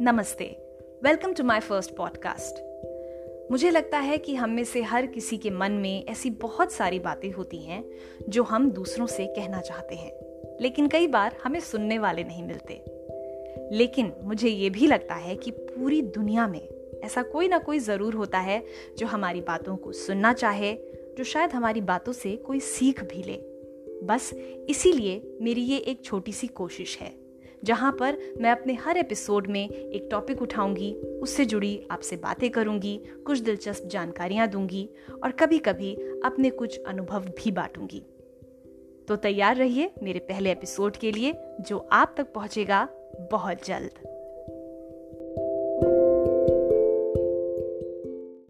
नमस्ते। Welcome to my first podcast मुझे लगता है कि हम में से हर किसी के मन में ऐसी बहुत सारी बातें होती हैं, जो हम दूसरों से कहना चाहते हैं। लेकिन कई बार हमें सुनने वाले नहीं मिलते। लेकिन मुझे ये भी लगता है कि पूरी दुनिया में ऐसा कोई ना कोई ज़रूर होता है, जो हमारी बातों को सुनना चाहे, जो शायद हमारी बातों से कोई सीख भी ले। बस इसीलिए मेरी ये एक छोटी सी कोशिश है। जहाँ पर मैं अपने हर एपिसोड में एक टॉपिक उठाऊँगी, उससे जुड़ी आपसे बातें करूँगी, कुछ दिलचस्प जानकारियाँ दूँगी और कभी कभी अपने कुछ अनुभव भी बांटूँगी। तो तैयार रहिए मेरे पहले एपिसोड के लिए, जो आप तक पहुँचेगा बहुत जल्द।